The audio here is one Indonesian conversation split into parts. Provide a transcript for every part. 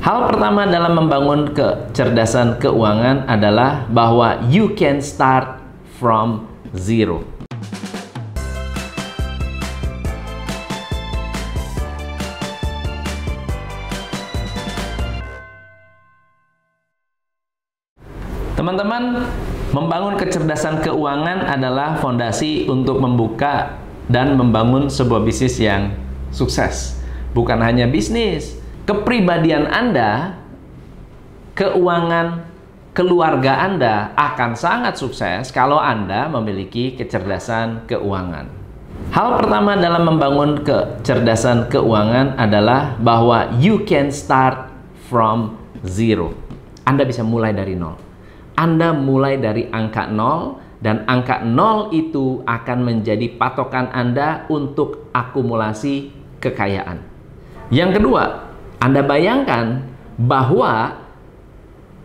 Hal pertama dalam membangun kecerdasan keuangan adalah bahwa you can start from zero. Teman-teman, membangun kecerdasan keuangan adalah fondasi untuk membuka dan membangun sebuah bisnis yang sukses. Bukan hanya bisnis, kepribadian Anda, keuangan keluarga Anda akan sangat sukses kalau Anda memiliki kecerdasan keuangan. Hal pertama dalam membangun kecerdasan keuangan adalah bahwa you can start from zero. Anda bisa mulai dari nol. Anda mulai dari angka 0 dan angka 0 itu akan menjadi patokan Anda untuk akumulasi kekayaan. Yang kedua, Anda bayangkan bahwa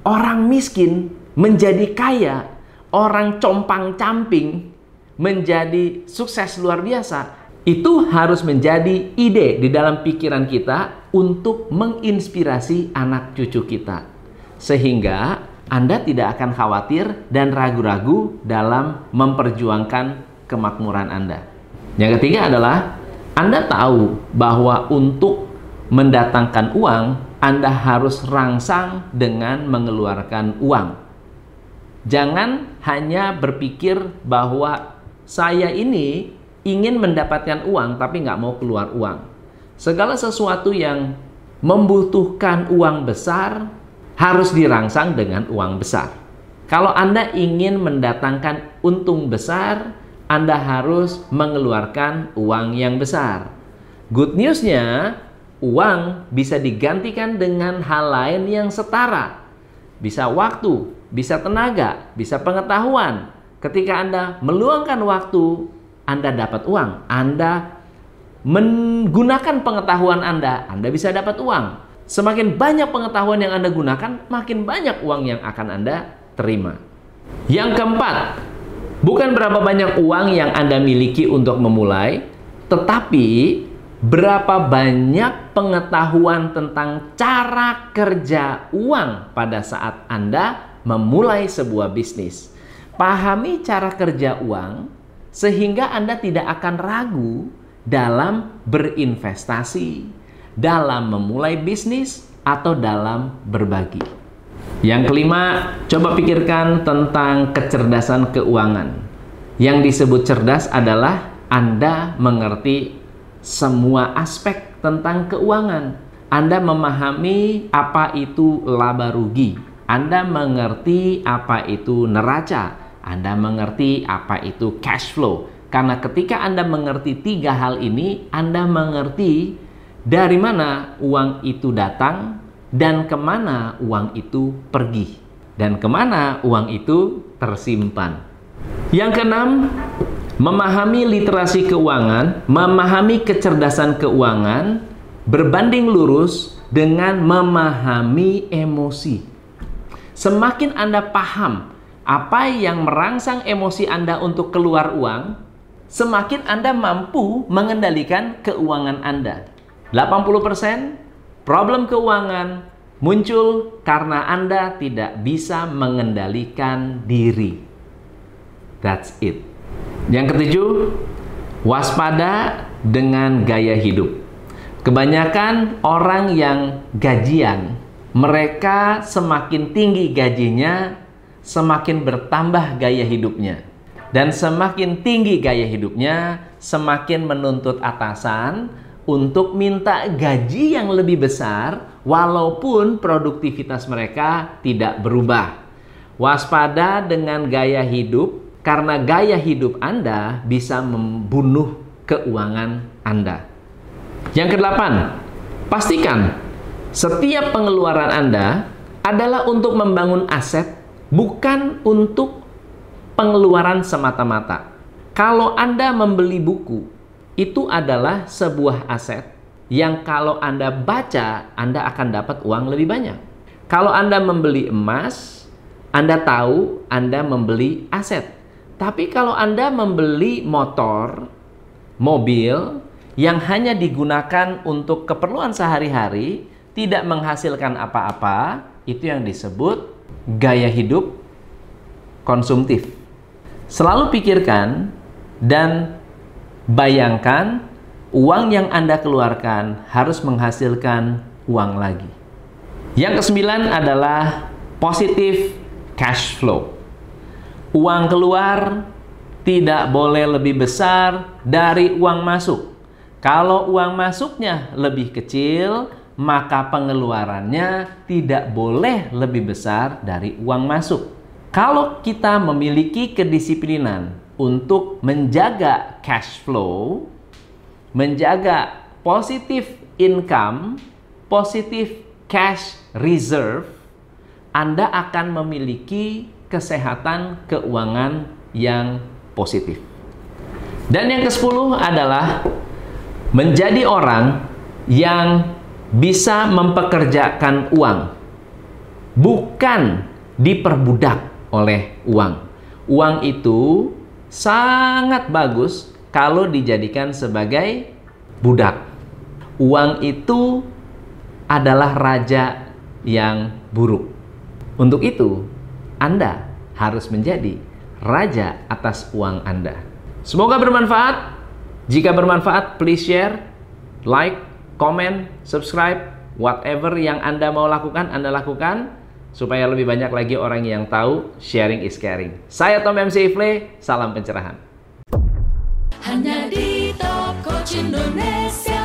orang miskin menjadi kaya, orang compang-camping menjadi sukses luar biasa. Itu harus menjadi ide di dalam pikiran kita untuk menginspirasi anak cucu kita. Sehingga anda tidak akan khawatir dan ragu-ragu dalam memperjuangkan kemakmuran Anda. Yang ketiga adalah Anda tahu bahwa untuk mendatangkan uang, Anda harus rangsang dengan mengeluarkan uang. Jangan hanya berpikir bahwa saya ini ingin mendapatkan uang tapi nggak mau keluar uang. Segala sesuatu yang membutuhkan uang besar harus dirangsang dengan uang besar. Kalau Anda ingin mendatangkan untung besar, Anda harus mengeluarkan uang yang besar. Good newsnya, uang bisa digantikan dengan hal lain yang setara. Bisa waktu, bisa tenaga, bisa pengetahuan. Ketika Anda meluangkan waktu, Anda dapat uang. Anda menggunakan pengetahuan Anda, Anda bisa dapat uang. Semakin banyak pengetahuan yang Anda gunakan, makin banyak uang yang akan Anda terima. Yang keempat, bukan berapa banyak uang yang Anda miliki untuk memulai, tetapi berapa banyak pengetahuan tentang cara kerja uang pada saat Anda memulai sebuah bisnis. Pahami cara kerja uang sehingga Anda tidak akan ragu dalam berinvestasi dalam memulai bisnis atau dalam berbagi. Yang kelima, coba pikirkan tentang kecerdasan keuangan. Yang disebut cerdas adalah Anda mengerti semua aspek tentang keuangan. Anda memahami apa itu laba rugi. Anda mengerti apa itu neraca. Anda mengerti apa itu cash flow. Karena ketika Anda mengerti tiga hal ini, Anda mengerti dari mana uang itu datang dan ke mana uang itu pergi dan ke mana uang itu tersimpan. Yang keenam, memahami literasi keuangan, memahami kecerdasan keuangan berbanding lurus dengan memahami emosi. Semakin Anda paham apa yang merangsang emosi Anda untuk keluar uang, semakin Anda mampu mengendalikan keuangan Anda. 80% problem keuangan muncul karena Anda tidak bisa mengendalikan diri. That's it. Yang ketujuh, waspada dengan gaya hidup. Kebanyakan orang yang gajian, mereka semakin tinggi gajinya, semakin bertambah gaya hidupnya. Dan semakin tinggi gaya hidupnya, semakin menuntut atasan, untuk minta gaji yang lebih besar walaupun produktivitas mereka tidak berubah. Waspada dengan gaya hidup karena gaya hidup Anda bisa membunuh keuangan Anda. Yang kedelapan, pastikan setiap pengeluaran Anda adalah untuk membangun aset, bukan untuk pengeluaran semata-mata. Kalau Anda membeli buku itu adalah sebuah aset yang kalau Anda baca, Anda akan dapat uang lebih banyak. Kalau Anda membeli emas, Anda tahu Anda membeli aset. Tapi kalau Anda membeli motor, mobil yang hanya digunakan untuk keperluan sehari-hari, tidak menghasilkan apa-apa, itu yang disebut gaya hidup konsumtif. Selalu pikirkan dan bayangkan uang yang Anda keluarkan harus menghasilkan uang lagi. Yang kesembilan adalah positive cash flow. Uang keluar tidak boleh lebih besar dari uang masuk. Kalau uang masuknya lebih kecil, maka pengeluarannya tidak boleh lebih besar dari uang masuk. Kalau kita memiliki kedisiplinan untuk menjaga cash flow, menjaga positive income, positive cash reserve, Anda akan memiliki kesehatan keuangan yang positif. Dan yang ke-10 adalah menjadi orang yang bisa mempekerjakan uang, bukan diperbudak oleh uang. Uang itu sangat bagus kalau dijadikan sebagai budak. Uang itu adalah raja yang buruk. Untuk itu, Anda harus menjadi raja atas uang Anda. Semoga bermanfaat. Jika bermanfaat, please share, like, comment, subscribe, whatever yang Anda mau lakukan, Anda lakukan supaya lebih banyak lagi orang yang tahu sharing is caring. Saya Tom MC Ifle, salam pencerahan. Hanya di Top Indonesia.